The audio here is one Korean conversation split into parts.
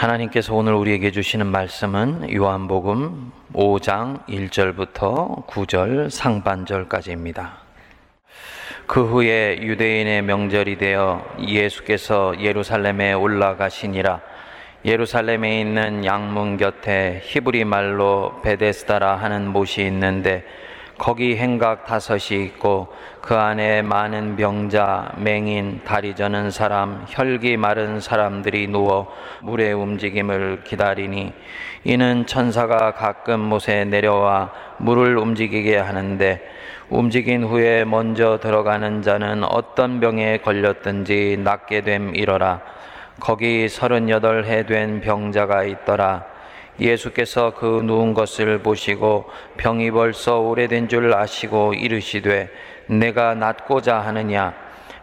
하나님께서 오늘 우리에게 주시는 말씀은 요한복음 5장 1절부터 9절 상반절까지입니다. 그 후에 유대인의 명절이 되어 예수께서 예루살렘에 올라가시니라 예루살렘에 있는 양문 곁에 히브리 말로 베데스다라 하는 못이 있는데 거기 행각 다섯이 있고 그 안에 많은 병자, 맹인, 다리 저는 사람, 혈기 마른 사람들이 누워 물의 움직임을 기다리니 이는 천사가 가끔 못에 내려와 물을 움직이게 하는데 움직인 후에 먼저 들어가는 자는 어떤 병에 걸렸든지 낫게 됨이러라. 거기 서른여덟 해 된 병자가 있더라. 예수께서 그 누운 것을 보시고 병이 벌써 오래된 줄 아시고 이르시되 내가 낫고자 하느냐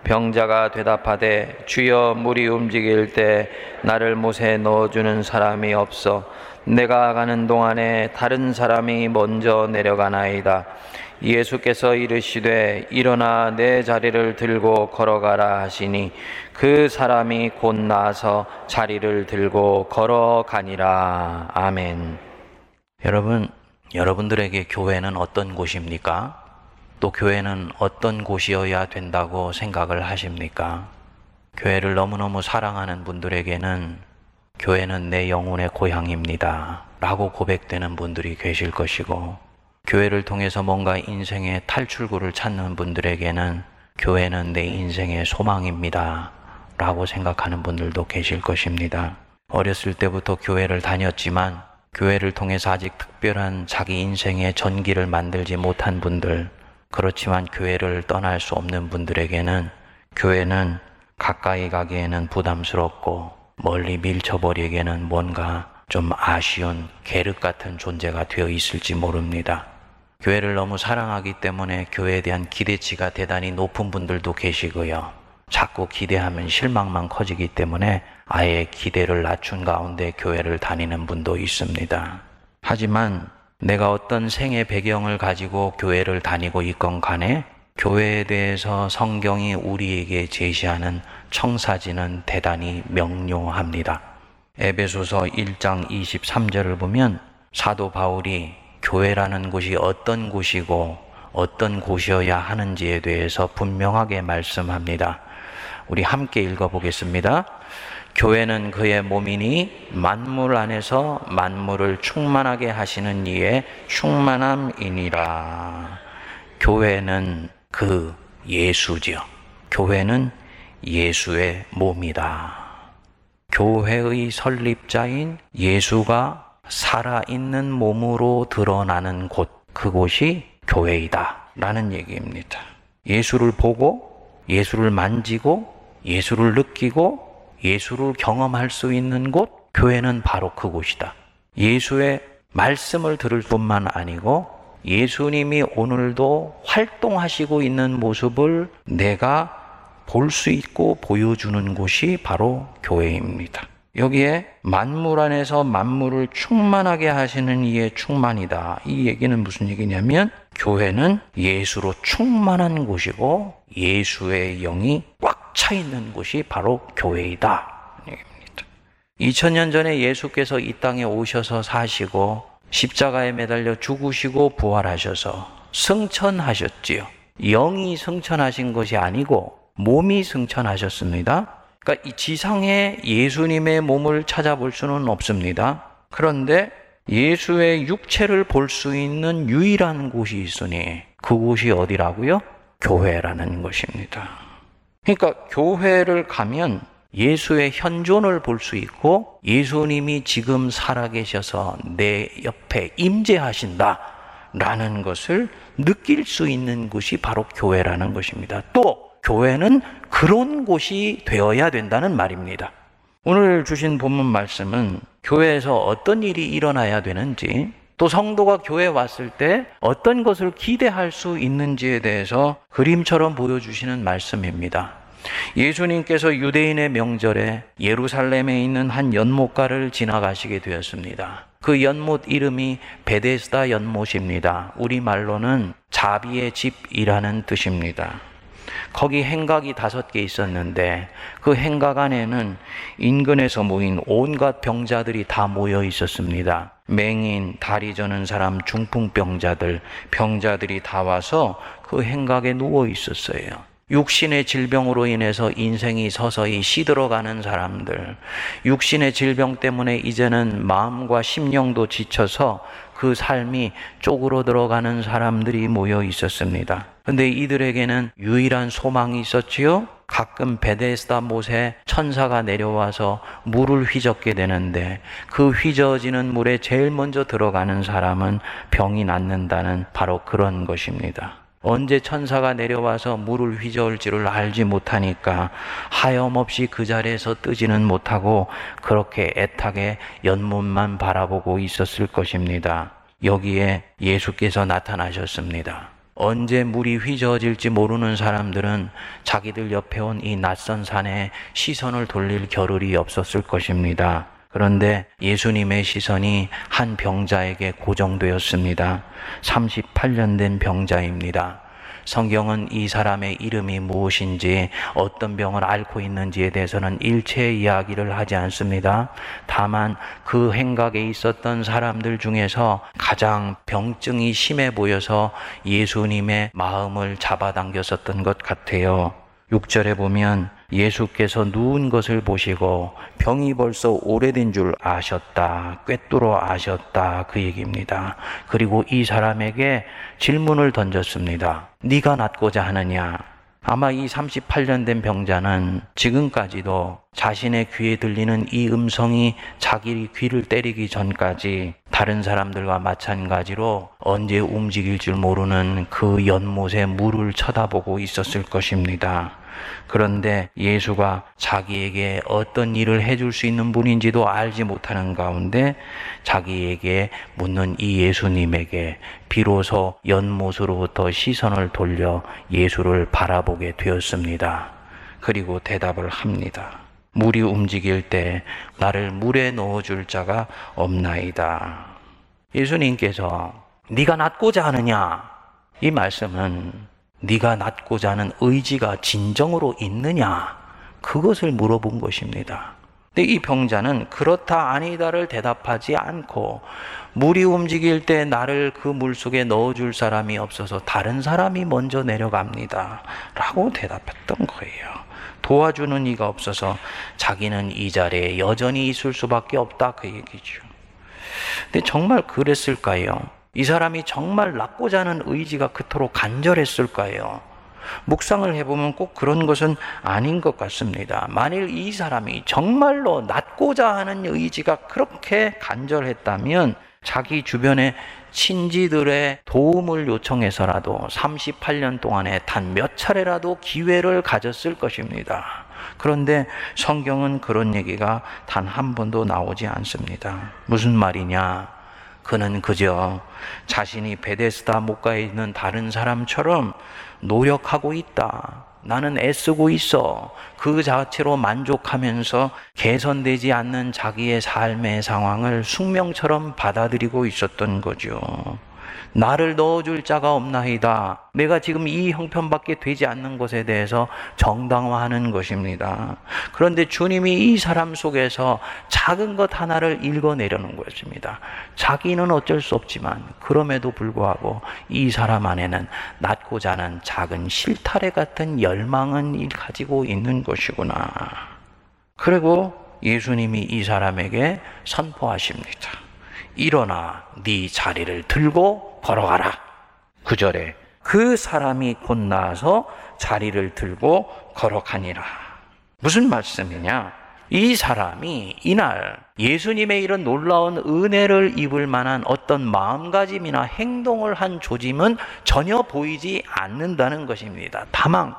병자가 대답하되 주여 물이 움직일 때 나를 못에 넣어주는 사람이 없어 내가 가는 동안에 다른 사람이 먼저 내려가나이다 예수께서 이르시되 일어나 내 자리를 들고 걸어가라 하시니 그 사람이 곧 나서 자리를 들고 걸어가니라. 아멘. 여러분, 여러분들에게 교회는 어떤 곳입니까? 또 교회는 어떤 곳이어야 된다고 생각을 하십니까? 교회를 너무너무 사랑하는 분들에게는 교회는 내 영혼의 고향입니다. 라고 고백되는 분들이 계실 것이고, 교회를 통해서 뭔가 인생의 탈출구를 찾는 분들에게는 교회는 내 인생의 소망입니다. 라고 생각하는 분들도 계실 것입니다. 어렸을 때부터 교회를 다녔지만 교회를 통해서 아직 특별한 자기 인생의 전기를 만들지 못한 분들, 그렇지만 교회를 떠날 수 없는 분들에게는 교회는 가까이 가기에는 부담스럽고 멀리 밀쳐버리기에는 뭔가 좀 아쉬운 계륵 같은 존재가 되어 있을지 모릅니다. 교회를 너무 사랑하기 때문에 교회에 대한 기대치가 대단히 높은 분들도 계시고요. 자꾸 기대하면 실망만 커지기 때문에 아예 기대를 낮춘 가운데 교회를 다니는 분도 있습니다. 하지만 내가 어떤 생의 배경을 가지고 교회를 다니고 있건 간에 교회에 대해서 성경이 우리에게 제시하는 청사진은 대단히 명료합니다. 에베소서 1장 23절을 보면 사도 바울이 교회라는 곳이 어떤 곳이고 어떤 곳이어야 하는지에 대해서 분명하게 말씀합니다. 우리 함께 읽어보겠습니다. 교회는 그의 몸이니 만물 안에서 만물을 충만하게 하시는 이의 충만함이니라. 교회는 그 예수지요. 교회는 예수의 몸이다. 교회의 설립자인 예수가 살아있는 몸으로 드러나는 곳, 그곳이 교회이다. 라는 얘기입니다. 예수를 보고, 예수를 만지고, 예수를 느끼고, 예수를 경험할 수 있는 곳, 교회는 바로 그곳이다. 예수의 말씀을 들을 뿐만 아니고, 예수님이 오늘도 활동하시고 있는 모습을 내가 볼 수 있고 보여주는 곳이 바로 교회입니다. 여기에 만물 안에서 만물을 충만하게 하시는 이의 충만이다. 이 얘기는 무슨 얘기냐면 교회는 예수로 충만한 곳이고 예수의 영이 꽉 차 있는 곳이 바로 교회이다. 얘기입니다. 2000년 전에 예수께서 이 땅에 오셔서 사시고 십자가에 매달려 죽으시고 부활하셔서 승천하셨지요. 영이 승천하신 것이 아니고 몸이 승천하셨습니다. 그러니까 이 지상에 예수님의 몸을 찾아볼 수는 없습니다. 그런데 예수의 육체를 볼 수 있는 유일한 곳이 있으니 그곳이 어디라고요? 교회라는 것입니다. 그러니까 교회를 가면 예수의 현존을 볼 수 있고 예수님이 지금 살아계셔서 내 옆에 임재하신다 라는 것을 느낄 수 있는 곳이 바로 교회라는 것입니다. 또 교회는 그런 곳이 되어야 된다는 말입니다. 오늘 주신 본문 말씀은 교회에서 어떤 일이 일어나야 되는지 또 성도가 교회에 왔을 때 어떤 것을 기대할 수 있는지에 대해서 그림처럼 보여주시는 말씀입니다. 예수님께서 유대인의 명절에 예루살렘에 있는 한 연못가를 지나가시게 되었습니다. 그 연못 이름이 베데스다 연못입니다. 우리말로는 자비의 집이라는 뜻입니다. 거기 행각이 다섯 개 있었는데 그 행각 안에는 인근에서 모인 온갖 병자들이 다 모여 있었습니다. 맹인, 다리 저는 사람, 중풍병자들, 병자들이 다 와서 그 행각에 누워 있었어요. 육신의 질병으로 인해서 인생이 서서히 시들어가는 사람들, 육신의 질병 때문에 이제는 마음과 심령도 지쳐서 그 삶이 쪼그러 들어가는 사람들이 모여 있었습니다. 근데 이들에게는 유일한 소망이 있었지요? 가끔 베데스다 못에 천사가 내려와서 물을 휘젓게 되는데 그 휘저어지는 물에 제일 먼저 들어가는 사람은 병이 낫는다는 바로 그런 것입니다. 언제 천사가 내려와서 물을 휘저을지를 알지 못하니까 하염없이 그 자리에서 뜨지는 못하고 그렇게 애타게 연못만 바라보고 있었을 것입니다. 여기에 예수께서 나타나셨습니다. 언제 물이 휘저어질지 모르는 사람들은 자기들 옆에 온 이 낯선 산에 시선을 돌릴 겨를이 없었을 것입니다. 그런데 예수님의 시선이 한 병자에게 고정되었습니다. 38년 된 병자입니다. 성경은 이 사람의 이름이 무엇인지 어떤 병을 앓고 있는지에 대해서는 일체 이야기를 하지 않습니다. 다만 그 행각에 있었던 사람들 중에서 가장 병증이 심해 보여서 예수님의 마음을 잡아당겼었던 것 같아요. 6절에 보면 예수께서 누운 것을 보시고 병이 벌써 오래된 줄 아셨다. 꿰뚫어 아셨다. 그 얘기입니다. 그리고 이 사람에게 질문을 던졌습니다. 네가 낫고자 하느냐? 아마 이 38년 된 병자는 지금까지도 자신의 귀에 들리는 이 음성이 자기 귀를 때리기 전까지 다른 사람들과 마찬가지로 언제 움직일 줄 모르는 그 연못에 물을 쳐다보고 있었을 것입니다. 그런데 예수가 자기에게 어떤 일을 해줄 수 있는 분인지도 알지 못하는 가운데 자기에게 묻는 이 예수님에게 비로소 연못으로부터 시선을 돌려 예수를 바라보게 되었습니다. 그리고 대답을 합니다. 물이 움직일 때 나를 물에 넣어줄 자가 없나이다. 예수님께서 네가 낫고자 하느냐? 이 말씀은 네가 낫고자 하는 의지가 진정으로 있느냐? 그것을 물어본 것입니다. 근데 이 병자는 그렇다 아니다를 대답하지 않고 물이 움직일 때 나를 그 물 속에 넣어줄 사람이 없어서 다른 사람이 먼저 내려갑니다. 라고 대답했던 거예요. 도와주는 이가 없어서 자기는 이 자리에 여전히 있을 수밖에 없다. 그 얘기죠. 근데 정말 그랬을까요? 이 사람이 정말 낫고자 하는 의지가 그토록 간절했을까요? 묵상을 해보면 꼭 그런 것은 아닌 것 같습니다. 만일 이 사람이 정말로 낫고자 하는 의지가 그렇게 간절했다면 자기 주변의 친지들의 도움을 요청해서라도 38년 동안에 단 몇 차례라도 기회를 가졌을 것입니다. 그런데 성경은 그런 얘기가 단 한 번도 나오지 않습니다. 무슨 말이냐? 그는 그저 자신이 베데스다 목가에 있는 다른 사람처럼 노력하고 있다. 나는 애쓰고 있어. 그 자체로 만족하면서 개선되지 않는 자기의 삶의 상황을 숙명처럼 받아들이고 있었던 거죠. 나를 넣어줄 자가 없나이다. 내가 지금 이 형편밖에 되지 않는 것에 대해서 정당화하는 것입니다. 그런데 주님이 이 사람 속에서 작은 것 하나를 읽어내려는 것입니다. 자기는 어쩔 수 없지만 그럼에도 불구하고 이 사람 안에는 낳고자 하는 작은 실타래 같은 열망은 가지고 있는 것이구나. 그리고 예수님이 이 사람에게 선포하십니다. 일어나 네 자리를 들고 걸어가라. 그 절에 그 사람이 곧 나서 자리를 들고 걸어가니라. 무슨 말씀이냐? 이 사람이 이날 예수님의 이런 놀라운 은혜를 입을 만한 어떤 마음가짐이나 행동을 한 조짐은 전혀 보이지 않는다는 것입니다. 다만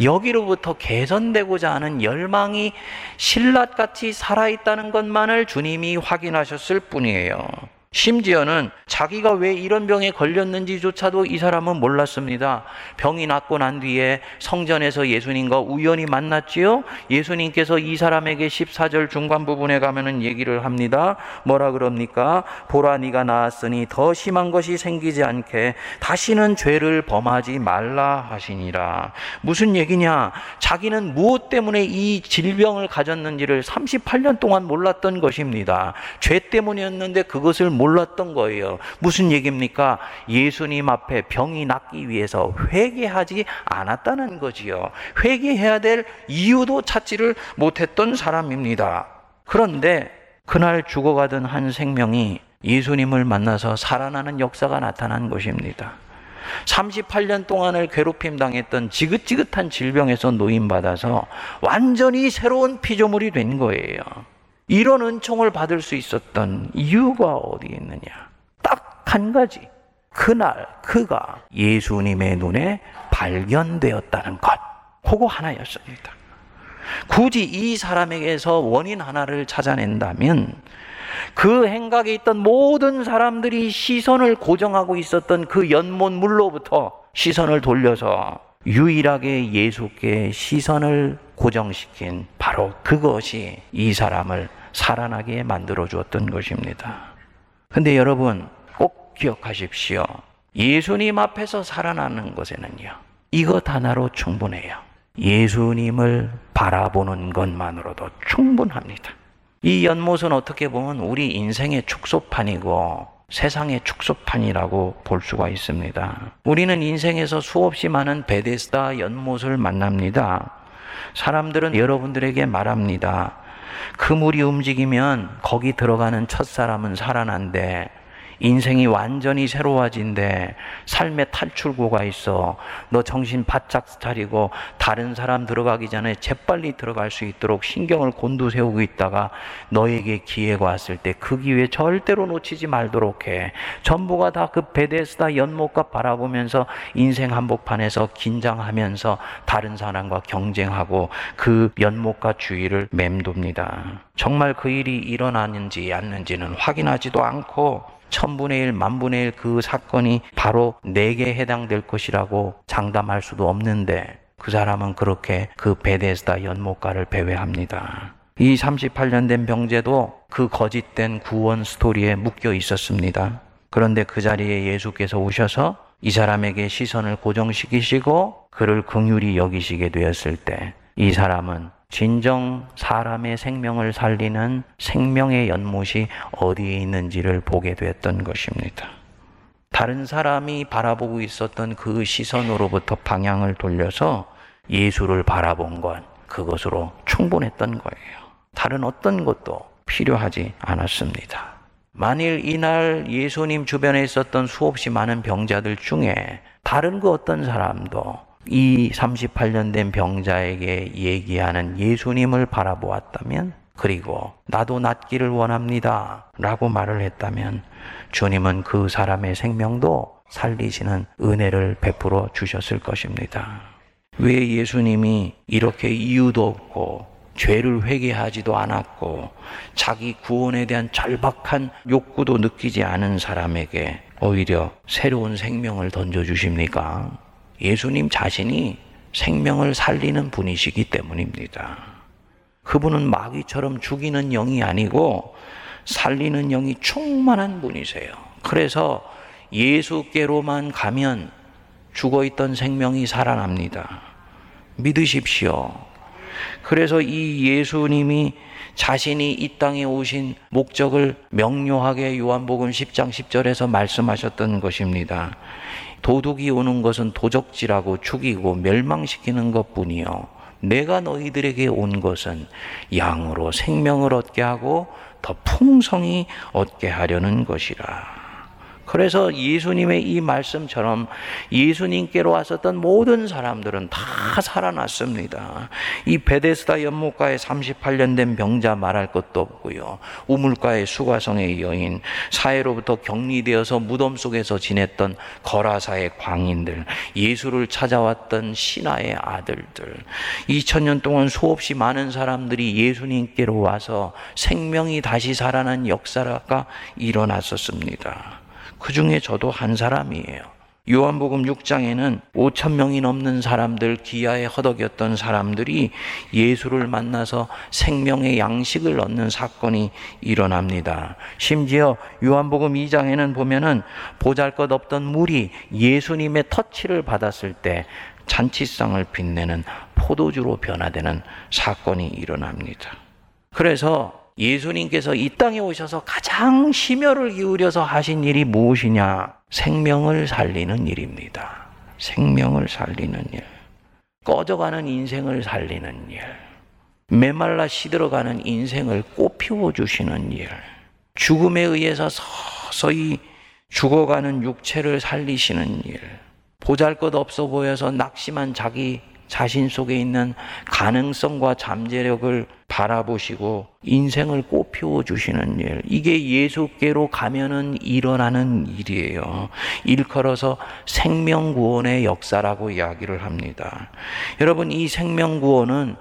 여기로부터 개선되고자 하는 열망이 신랏같이 살아있다는 것만을 주님이 확인하셨을 뿐이에요. 심지어는 자기가 왜 이런 병에 걸렸는지조차도 이 사람은 몰랐습니다. 병이 낫고 난 뒤에 성전에서 예수님과 우연히 만났지요. 예수님께서 이 사람에게 14절 중간 부분에 가면은 얘기를 합니다. 뭐라 그럽니까? 보라 네가 나았으니 더 심한 것이 생기지 않게 다시는 죄를 범하지 말라 하시니라. 무슨 얘기냐? 자기는 무엇 때문에 이 질병을 가졌는지를 38년 동안 몰랐던 것입니다. 죄 때문이었는데 그것을 몰랐던 거예요. 무슨 얘기입니까? 예수님 앞에 병이 낫기 위해서 회개하지 않았다는 거지요. 회개해야 될 이유도 찾지를 못했던 사람입니다. 그런데 그날 죽어가던 한 생명이 예수님을 만나서 살아나는 역사가 나타난 것입니다. 38년 동안을 괴롭힘 당했던 지긋지긋한 질병에서 노인받아서 완전히 새로운 피조물이 된 거예요. 이런 은총을 받을 수 있었던 이유가 어디 있느냐? 딱 한 가지. 그날 그가 예수님의 눈에 발견되었다는 것. 그거 하나였습니다. 굳이 이 사람에게서 원인 하나를 찾아낸다면 그 행각에 있던 모든 사람들이 시선을 고정하고 있었던 그 연못물로부터 시선을 돌려서 유일하게 예수께 시선을 고정시킨 바로 그것이 이 사람을 살아나게 만들어 주었던 것입니다. 근데 여러분 꼭 기억하십시오. 예수님 앞에서 살아나는 것에는요. 이것 하나로 충분해요. 예수님을 바라보는 것만으로도 충분합니다. 이 연못은 어떻게 보면 우리 인생의 축소판이고 세상의 축소판이라고 볼 수가 있습니다. 우리는 인생에서 수없이 많은 베데스다 연못을 만납니다. 사람들은 여러분들에게 말합니다. 그 물이 움직이면 거기 들어가는 첫 사람은 살아난대. 인생이 완전히 새로워진데 삶의 탈출구가 있어. 너 정신 바짝 차리고 다른 사람 들어가기 전에 재빨리 들어갈 수 있도록 신경을 곤두세우고 있다가 너에게 기회가 왔을 때 그 기회 절대로 놓치지 말도록 해. 전부가 다 그 베데스다 연못과 바라보면서 인생 한복판에서 긴장하면서 다른 사람과 경쟁하고 그 연못과 주위를 맴돕니다. 정말 그 일이 일어나는지 않는지는 확인하지도 않고 천분의 일, 만분의 일 그 사건이 바로 내게 해당될 것이라고 장담할 수도 없는데 그 사람은 그렇게 그 베데스다 연못가를 배회합니다. 이 38년 된 병제도 그 거짓된 구원 스토리에 묶여 있었습니다. 그런데 그 자리에 예수께서 오셔서 이 사람에게 시선을 고정시키시고 그를 긍휼히 여기시게 되었을 때 이 사람은 진정 사람의 생명을 살리는 생명의 연못이 어디에 있는지를 보게 되었던 것입니다. 다른 사람이 바라보고 있었던 그 시선으로부터 방향을 돌려서 예수를 바라본 것, 그것으로 충분했던 거예요. 다른 어떤 것도 필요하지 않았습니다. 만일 이날 예수님 주변에 있었던 수없이 많은 병자들 중에 다른 그 어떤 사람도 이 38년 된 병자에게 얘기하는 예수님을 바라보았다면 그리고 나도 낫기를 원합니다. 라고 말을 했다면 주님은 그 사람의 생명도 살리시는 은혜를 베풀어 주셨을 것입니다. 왜 예수님이 이렇게 이유도 없고 죄를 회개하지도 않았고 자기 구원에 대한 절박한 욕구도 느끼지 않은 사람에게 오히려 새로운 생명을 던져주십니까? 예수님 자신이 생명을 살리는 분이시기 때문입니다. 그분은 마귀처럼 죽이는 영이 아니고 살리는 영이 충만한 분이세요. 그래서 예수께로만 가면 죽어 있던 생명이 살아납니다. 믿으십시오. 그래서 이 예수님이 자신이 이 땅에 오신 목적을 명료하게 요한복음 10장 10절에서 말씀하셨던 것입니다. 도둑이 오는 것은 도적질하고 죽이고 멸망시키는 것 뿐이요. 내가 너희들에게 온 것은 양으로 생명을 얻게 하고 더 풍성히 얻게 하려는 것이라. 그래서 예수님의 이 말씀처럼 예수님께로 왔었던 모든 사람들은 다 살아났습니다. 이 베데스다 연못가에 38년 된 병자 말할 것도 없고요. 우물가의 수가성의 여인, 사해로부터 격리되어서 무덤 속에서 지냈던 거라사의 광인들, 예수를 찾아왔던 신하의 아들들, 2000년 동안 수없이 많은 사람들이 예수님께로 와서 생명이 다시 살아난 역사가 일어났었습니다. 그 중에 저도 한 사람이에요. 요한복음 6장에는 5천 명이 넘는 사람들 기아에 허덕였던 사람들이 예수를 만나서 생명의 양식을 얻는 사건이 일어납니다. 심지어 요한복음 2장에는 보면은 보잘것없던 물이 예수님의 터치를 받았을 때 잔치상을 빛내는 포도주로 변화되는 사건이 일어납니다. 그래서 예수님께서 이 땅에 오셔서 가장 심혈을 기울여서 하신 일이 무엇이냐? 생명을 살리는 일입니다. 생명을 살리는 일. 꺼져가는 인생을 살리는 일. 메말라 시들어가는 인생을 꽃피워 주시는 일. 죽음에 의해서 서서히 죽어가는 육체를 살리시는 일. 보잘 것 없어 보여서 낙심한 자기 자신 속에 있는 가능성과 잠재력을 바라보시고 인생을 꽃피워 주시는 일. 이게 예수께로 가면은 일어나는 일이에요. 일컬어서 생명구원의 역사라고 이야기를 합니다. 여러분, 이 생명구원은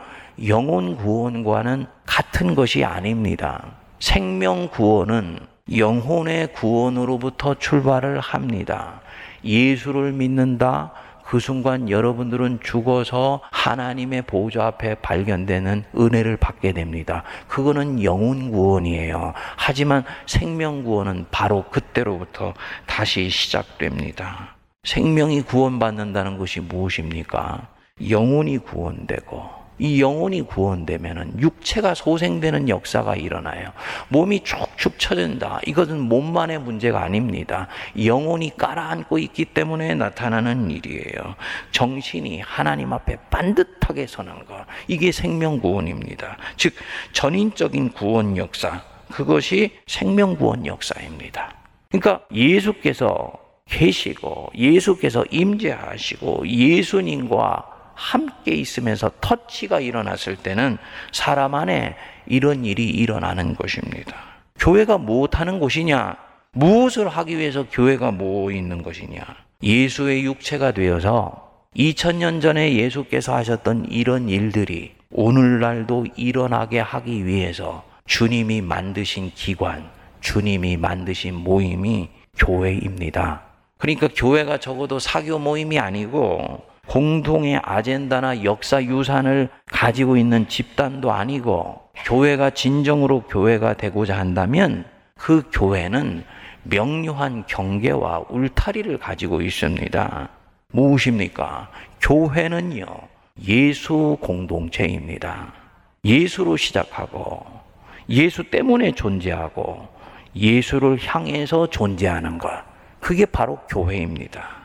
영혼구원과는 같은 것이 아닙니다. 생명구원은 영혼의 구원으로부터 출발을 합니다. 예수를 믿는다. 그 순간 여러분들은 죽어서 하나님의 보좌 앞에 발견되는 은혜를 받게 됩니다. 그거는 영혼 구원이에요. 하지만 생명 구원은 바로 그때로부터 다시 시작됩니다. 생명이 구원받는다는 것이 무엇입니까? 영혼이 구원되고 이 영혼이 구원되면은 육체가 소생되는 역사가 일어나요. 몸이 축축 처진다. 이것은 몸만의 문제가 아닙니다. 영혼이 깔아앉고 있기 때문에 나타나는 일이에요. 정신이 하나님 앞에 반듯하게 서는 것. 이게 생명 구원입니다. 즉 전인적인 구원 역사. 그것이 생명 구원 역사입니다. 그러니까 예수께서 계시고 예수께서 임재하시고 예수님과 함께 있으면서 터치가 일어났을 때는 사람 안에 이런 일이 일어나는 것입니다. 교회가 무엇하는 곳이냐? 무엇을 하기 위해서 교회가 모여 있는 것이냐? 예수의 육체가 되어서 2000년 전에 예수께서 하셨던 이런 일들이 오늘날도 일어나게 하기 위해서 주님이 만드신 기관, 주님이 만드신 모임이 교회입니다. 그러니까 교회가 적어도 사교 모임이 아니고 공동의 아젠다나 역사 유산을 가지고 있는 집단도 아니고 교회가 진정으로 교회가 되고자 한다면 그 교회는 명료한 경계와 울타리를 가지고 있습니다. 무엇입니까? 교회는요, 예수 공동체입니다. 예수로 시작하고, 예수 때문에 존재하고, 예수를 향해서 존재하는 것. 그게 바로 교회입니다.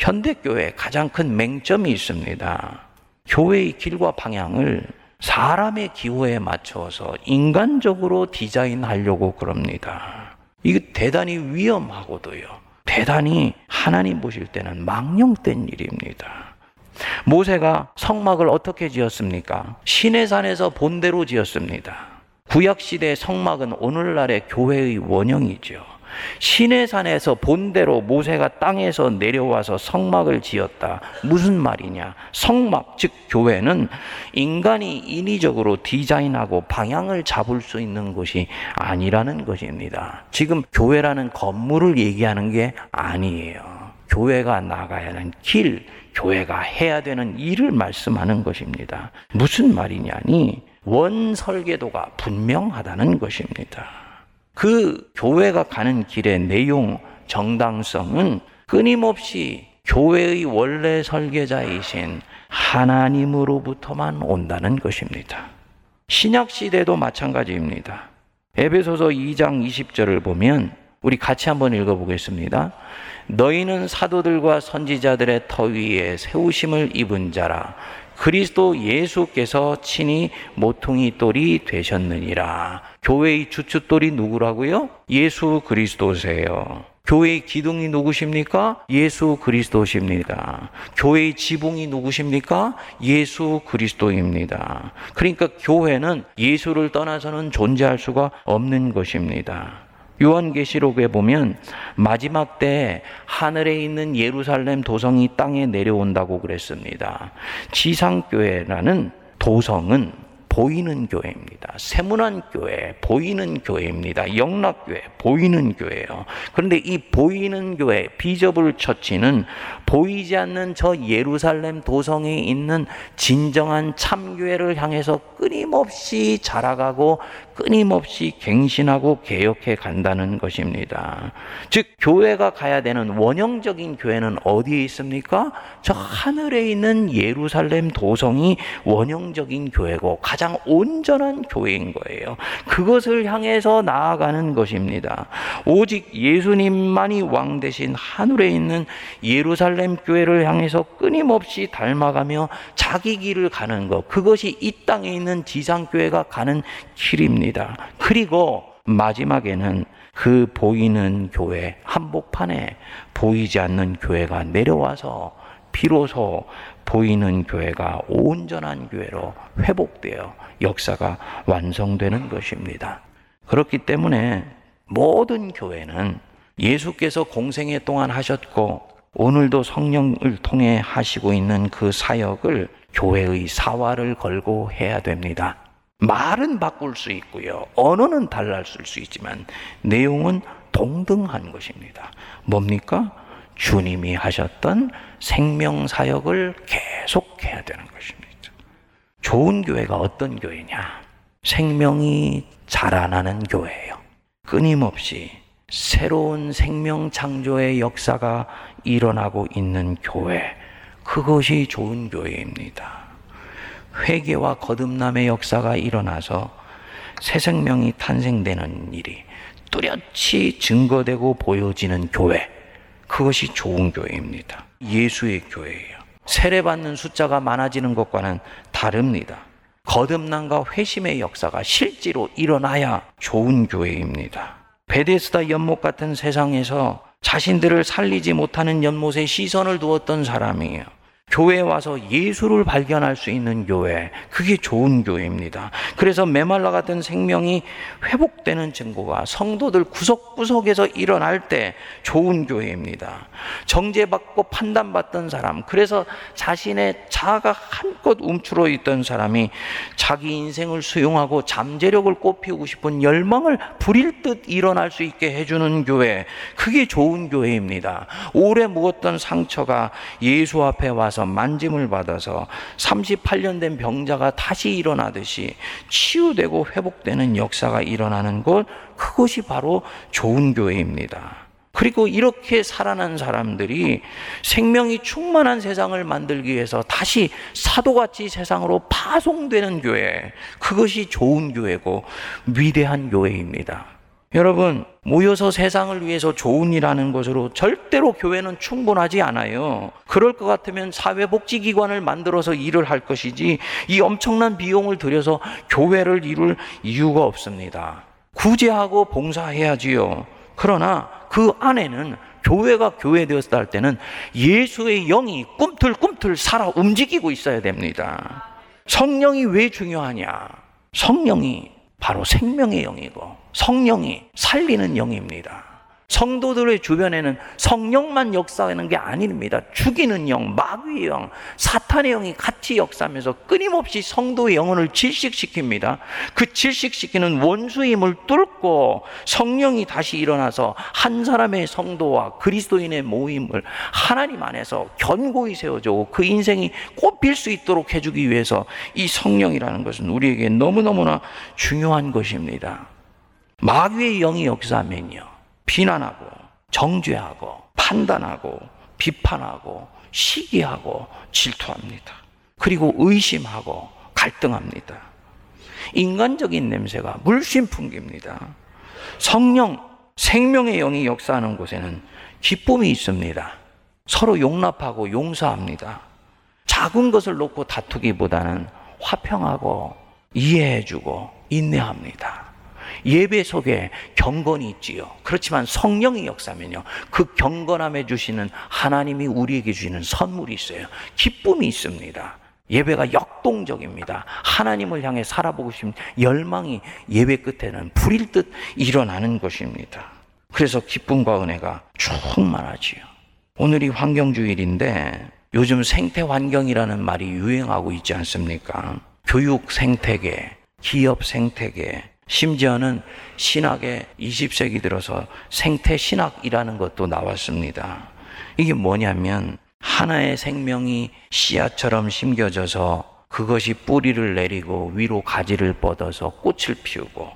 현대교회 가장 큰 맹점이 있습니다. 교회의 길과 방향을 사람의 기호에 맞춰서 인간적으로 디자인하려고 그럽니다. 이게 대단히 위험하고도요. 대단히 하나님 보실 때는 망령된 일입니다. 모세가 성막을 어떻게 지었습니까? 시내산에서 본대로 지었습니다. 구약시대 성막은 오늘날의 교회의 원형이죠. 시내산에서 본대로 모세가 땅에서 내려와서 성막을 지었다. 무슨 말이냐? 성막, 즉 교회는 인간이 인위적으로 디자인하고 방향을 잡을 수 있는 것이 아니라는 것입니다. 지금 교회라는 건물을 얘기하는 게 아니에요. 교회가 나가야 하는 길, 교회가 해야 되는 일을 말씀하는 것입니다. 무슨 말이냐니 원 설계도가 분명하다는 것입니다. 그 교회가 가는 길의 내용, 정당성은 끊임없이 교회의 원래 설계자이신 하나님으로부터만 온다는 것입니다. 신약 시대도 마찬가지입니다. 에베소서 2장 20절을 보면 우리 같이 한번 읽어 보겠습니다. 너희는 사도들과 선지자들의 터 위에 세우심을 입은 자라 그리스도 예수께서 친히 모퉁이 돌이 되셨느니라. 교회의 주춧돌이 누구라고요? 예수 그리스도세요. 교회의 기둥이 누구십니까? 예수 그리스도십니다. 교회의 지붕이 누구십니까? 예수 그리스도입니다. 그러니까 교회는 예수를 떠나서는 존재할 수가 없는 것입니다. 요한계시록에 보면 마지막 때 하늘에 있는 예루살렘 도성이 땅에 내려온다고 그랬습니다. 지상교회라는 도성은 보이는 교회입니다. 세문안 교회, 보이는 교회입니다. 영락교회, 보이는 교회예요. 그런데 이 보이는 교회, 비저블 처치는 보이지 않는 저 예루살렘 도성에 있는 진정한 참교회를 향해서 끊임없이 자라가고 끊임없이 갱신하고 개혁해 간다는 것입니다. 즉, 교회가 가야 되는 원형적인 교회는 어디에 있습니까? 저 하늘에 있는 예루살렘 도성이 원형적인 교회고 가장 온전한 교회인 거예요. 그것을 향해서 나아가는 것입니다. 오직 예수님만이 왕 대신 하늘에 있는 예루살렘 교회를 향해서 끊임없이 닮아가며 자기 길을 가는 것. 그것이 이 땅에 있는 지상교회가 가는 길입니다. 그리고 마지막에는 그 보이는 교회, 한복판에 보이지 않는 교회가 내려와서 비로소 보이는 교회가 온전한 교회로 회복되어 역사가 완성되는 것입니다. 그렇기 때문에 모든 교회는 예수께서 공생애 동안 하셨고 오늘도 성령을 통해 하시고 있는 그 사역을 교회의 사활을 걸고 해야 됩니다. 말은 바꿀 수 있고요. 언어는 달랐을 수 있지만 내용은 동등한 것입니다. 뭡니까? 주님이 하셨던 생명 사역을 계속해야 되는 것입니다. 좋은 교회가 어떤 교회냐? 생명이 자라나는 교회예요. 끊임없이 새로운 생명 창조의 역사가 일어나고 있는 교회. 그것이 좋은 교회입니다. 회개와 거듭남의 역사가 일어나서 새 생명이 탄생되는 일이 뚜렷이 증거되고 보여지는 교회. 그것이 좋은 교회입니다. 예수의 교회예요. 세례받는 숫자가 많아지는 것과는 다릅니다. 거듭남과 회심의 역사가 실제로 일어나야 좋은 교회입니다. 베데스다 연못 같은 세상에서 자신들을 살리지 못하는 연못에 시선을 두었던 사람이에요. 교회에 와서 예수를 발견할 수 있는 교회, 그게 좋은 교회입니다. 그래서 메말라 같은 생명이 회복되는 증거가 성도들 구석구석에서 일어날 때 좋은 교회입니다. 정죄받고 판단받던 사람, 그래서 자신의 자아가 한껏 움츠러 있던 사람이 자기 인생을 수용하고 잠재력을 꽃피우고 싶은 열망을 부릴 듯 일어날 수 있게 해주는 교회, 그게 좋은 교회입니다. 오래 묵었던 상처가 예수 앞에 와서 와서 만짐을 받아서 38년 된 병자가 다시 일어나듯이 치유되고 회복되는 역사가 일어나는 것, 그것이 바로 좋은 교회입니다. 그리고 이렇게 살아난 사람들이 생명이 충만한 세상을 만들기 위해서 다시 사도같이 세상으로 파송되는 교회, 그것이 좋은 교회고 위대한 교회입니다. 여러분, 모여서 세상을 위해서 좋은 일하는 것으로 절대로 교회는 충분하지 않아요. 그럴 것 같으면 사회복지기관을 만들어서 일을 할 것이지 이 엄청난 비용을 들여서 교회를 이룰 이유가 없습니다. 구제하고 봉사해야지요. 그러나 그 안에는 교회가 교회 되었을 할 때는 예수의 영이 꿈틀꿈틀 살아 움직이고 있어야 됩니다. 성령이 왜 중요하냐? 성령이 바로 생명의 영이고 성령이 살리는 영입니다. 성도들의 주변에는 성령만 역사하는 게 아닙니다. 죽이는 영, 마귀의 영, 사탄의 영이 같이 역사하면서 끊임없이 성도의 영혼을 질식시킵니다. 그 질식시키는 원수의 힘을 뚫고 성령이 다시 일어나서 한 사람의 성도와 그리스도인의 모임을 하나님 안에서 견고히 세워주고 그 인생이 꽃필 수 있도록 해주기 위해서 이 성령이라는 것은 우리에게 너무너무나 중요한 것입니다. 마귀의 영이 역사하면요. 비난하고 정죄하고 판단하고 비판하고 시기하고 질투합니다. 그리고 의심하고 갈등합니다. 인간적인 냄새가 물씬 풍깁니다. 성령, 생명의 영이 역사하는 곳에는 기쁨이 있습니다. 서로 용납하고 용서합니다. 작은 것을 놓고 다투기보다는 화평하고 이해해주고 인내합니다. 예배 속에 경건이 있지요. 그렇지만 성령의 역사면요. 그 경건함에 주시는 하나님이 우리에게 주시는 선물이 있어요. 기쁨이 있습니다. 예배가 역동적입니다. 하나님을 향해 살아보고 싶은 열망이 예배 끝에는 불일 듯 일어나는 것입니다. 그래서 기쁨과 은혜가 충만하지요. 오늘이 환경주일인데 요즘 생태 환경이라는 말이 유행하고 있지 않습니까? 교육 생태계, 기업 생태계, 심지어는 신학의 20세기 들어서 생태 신학이라는 것도 나왔습니다. 이게 뭐냐면 하나의 생명이 씨앗처럼 심겨져서 그것이 뿌리를 내리고 위로 가지를 뻗어서 꽃을 피우고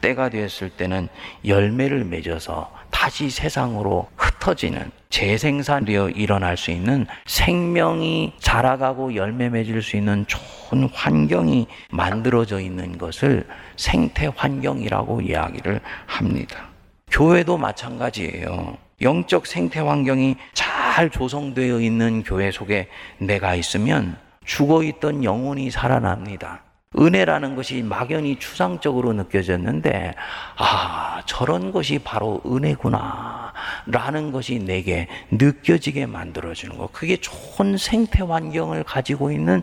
때가 되었을 때는 열매를 맺어서 다시 세상으로 흩어지는 재생산되어 일어날 수 있는 생명이 자라가고 열매 맺을 수 있는 좋은 환경이 만들어져 있는 것을 생태 환경이라고 이야기를 합니다. 교회도 마찬가지예요. 영적 생태 환경이 잘 조성되어 있는 교회 속에 내가 있으면 죽어 있던 영혼이 살아납니다. 은혜라는 것이 막연히 추상적으로 느껴졌는데, 아, 저런 것이 바로 은혜구나. 라는 것이 내게 느껴지게 만들어주는 것. 그게 좋은 생태 환경을 가지고 있는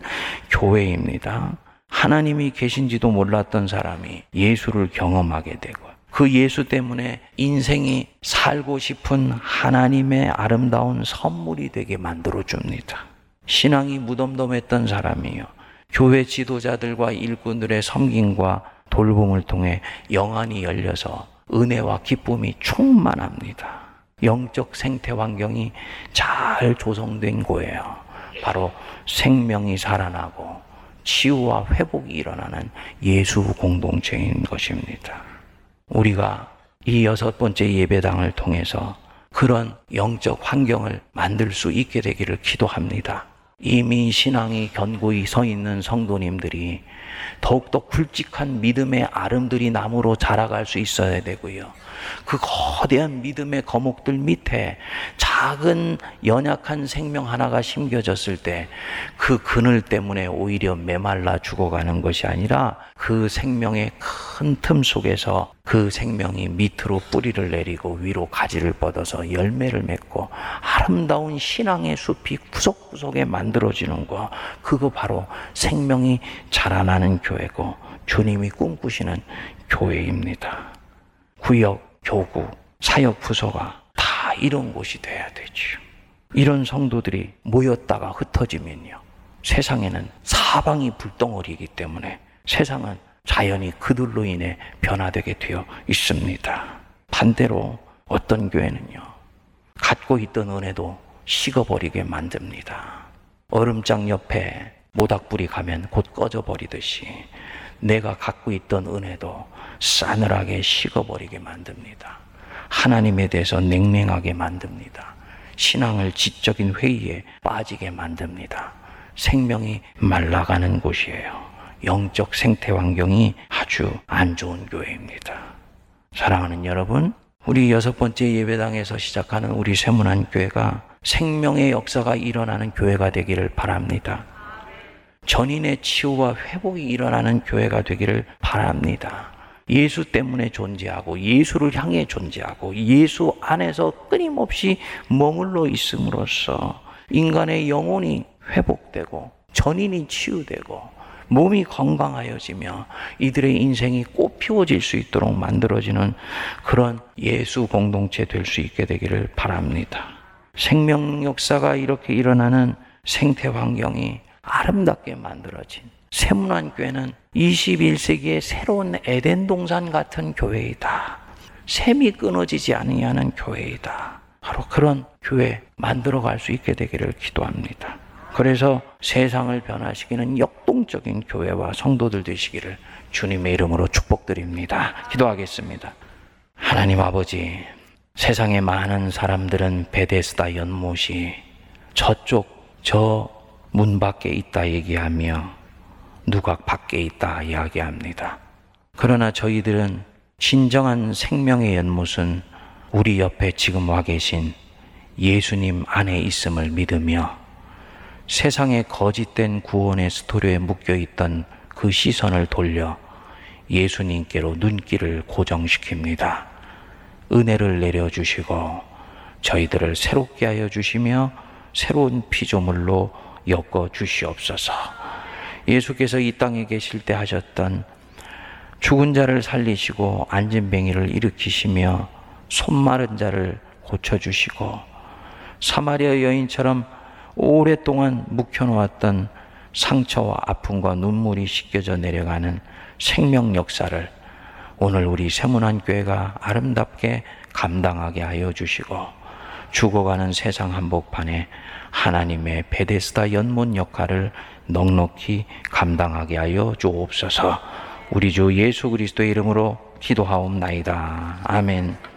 교회입니다. 하나님이 계신지도 몰랐던 사람이 예수를 경험하게 되고, 그 예수 때문에 인생이 살고 싶은 하나님의 아름다운 선물이 되게 만들어줍니다. 신앙이 무덤덤했던 사람이요. 교회 지도자들과 일꾼들의 섬김과 돌봄을 통해 영안이 열려서 은혜와 기쁨이 충만합니다. 영적 생태 환경이 잘 조성된 거예요. 바로 생명이 살아나고 치유와 회복이 일어나는 예수 공동체인 것입니다. 우리가 이 여섯 번째 예배당을 통해서 그런 영적 환경을 만들 수 있게 되기를 기도합니다. 이미 신앙이 견고히 서 있는 성도님들이 더욱더 굵직한 믿음의 아름들이 나무로 자라갈 수 있어야 되고요. 그 거대한 믿음의 거목들 밑에 작은 연약한 생명 하나가 심겨졌을 때 그 그늘 때문에 오히려 메말라 죽어가는 것이 아니라 그 생명의 큰 틈 속에서 그 생명이 밑으로 뿌리를 내리고 위로 가지를 뻗어서 열매를 맺고 아름다운 신앙의 숲이 구석구석에 만들어지는 거 그거 바로 생명이 자라나는 교회고 주님이 꿈꾸시는 교회입니다. 구역, 교구, 사역 부서가 다 이런 곳이 돼야 되죠. 이런 성도들이 모였다가 흩어지면요. 세상에는 사방이 불덩어리이기 때문에 세상은 자연히 그들로 인해 변화되게 되어 있습니다. 반대로 어떤 교회는요. 갖고 있던 은혜도 식어버리게 만듭니다. 얼음장 옆에 모닥불이 가면 곧 꺼져버리듯이 내가 갖고 있던 은혜도 싸늘하게 식어버리게 만듭니다. 하나님에 대해서 냉랭하게 만듭니다. 신앙을 지적인 회의에 빠지게 만듭니다. 생명이 말라가는 곳이에요. 영적 생태 환경이 아주 안 좋은 교회입니다. 사랑하는 여러분, 우리 여섯 번째 예배당에서 시작하는 우리 세문안 교회가 생명의 역사가 일어나는 교회가 되기를 바랍니다. 전인의 치유와 회복이 일어나는 교회가 되기를 바랍니다. 예수 때문에 존재하고 예수를 향해 존재하고 예수 안에서 끊임없이 머물러 있음으로써 인간의 영혼이 회복되고 전인이 치유되고 몸이 건강하여지며 이들의 인생이 꽃 피워질 수 있도록 만들어지는 그런 예수 공동체 될 수 있게 되기를 바랍니다. 생명 역사가 이렇게 일어나는 생태 환경이 아름답게 만들어진 세문안 교회는 21세기의 새로운 에덴 동산 같은 교회이다. 샘이 끊어지지 아니하는 교회이다. 바로 그런 교회 만들어 갈 수 있게 되기를 기도합니다. 그래서 세상을 변화시키는 역동적인 교회와 성도들 되시기를 주님의 이름으로 축복드립니다. 기도하겠습니다. 하나님 아버지, 세상의 많은 사람들은 베데스다 연못이 저쪽 저 문 밖에 있다 얘기하며 누각 밖에 있다 이야기합니다. 그러나 저희들은 진정한 생명의 연못은 우리 옆에 지금 와 계신 예수님 안에 있음을 믿으며 세상의 거짓된 구원의 스토리에 묶여 있던 그 시선을 돌려 예수님께로 눈길을 고정시킵니다. 은혜를 내려주시고 저희들을 새롭게 하여 주시며 새로운 피조물로 엮어 주시옵소서. 예수께서 이 땅에 계실 때 하셨던 죽은 자를 살리시고 안진뱅이를 일으키시며 손 마른 자를 고쳐 주시고 사마리아 여인처럼 오랫동안 묵혀 놓았던 상처와 아픔과 눈물이 씻겨져 내려가는 생명 역사를 오늘 우리 세문안 교회가 아름답게 감당하게 하여 주시고 죽어가는 세상 한복판에 하나님의 베데스다 연못 역할을 넉넉히 감당하게 하여 주옵소서. 우리 주 예수 그리스도의 이름으로 기도하옵나이다. 아멘.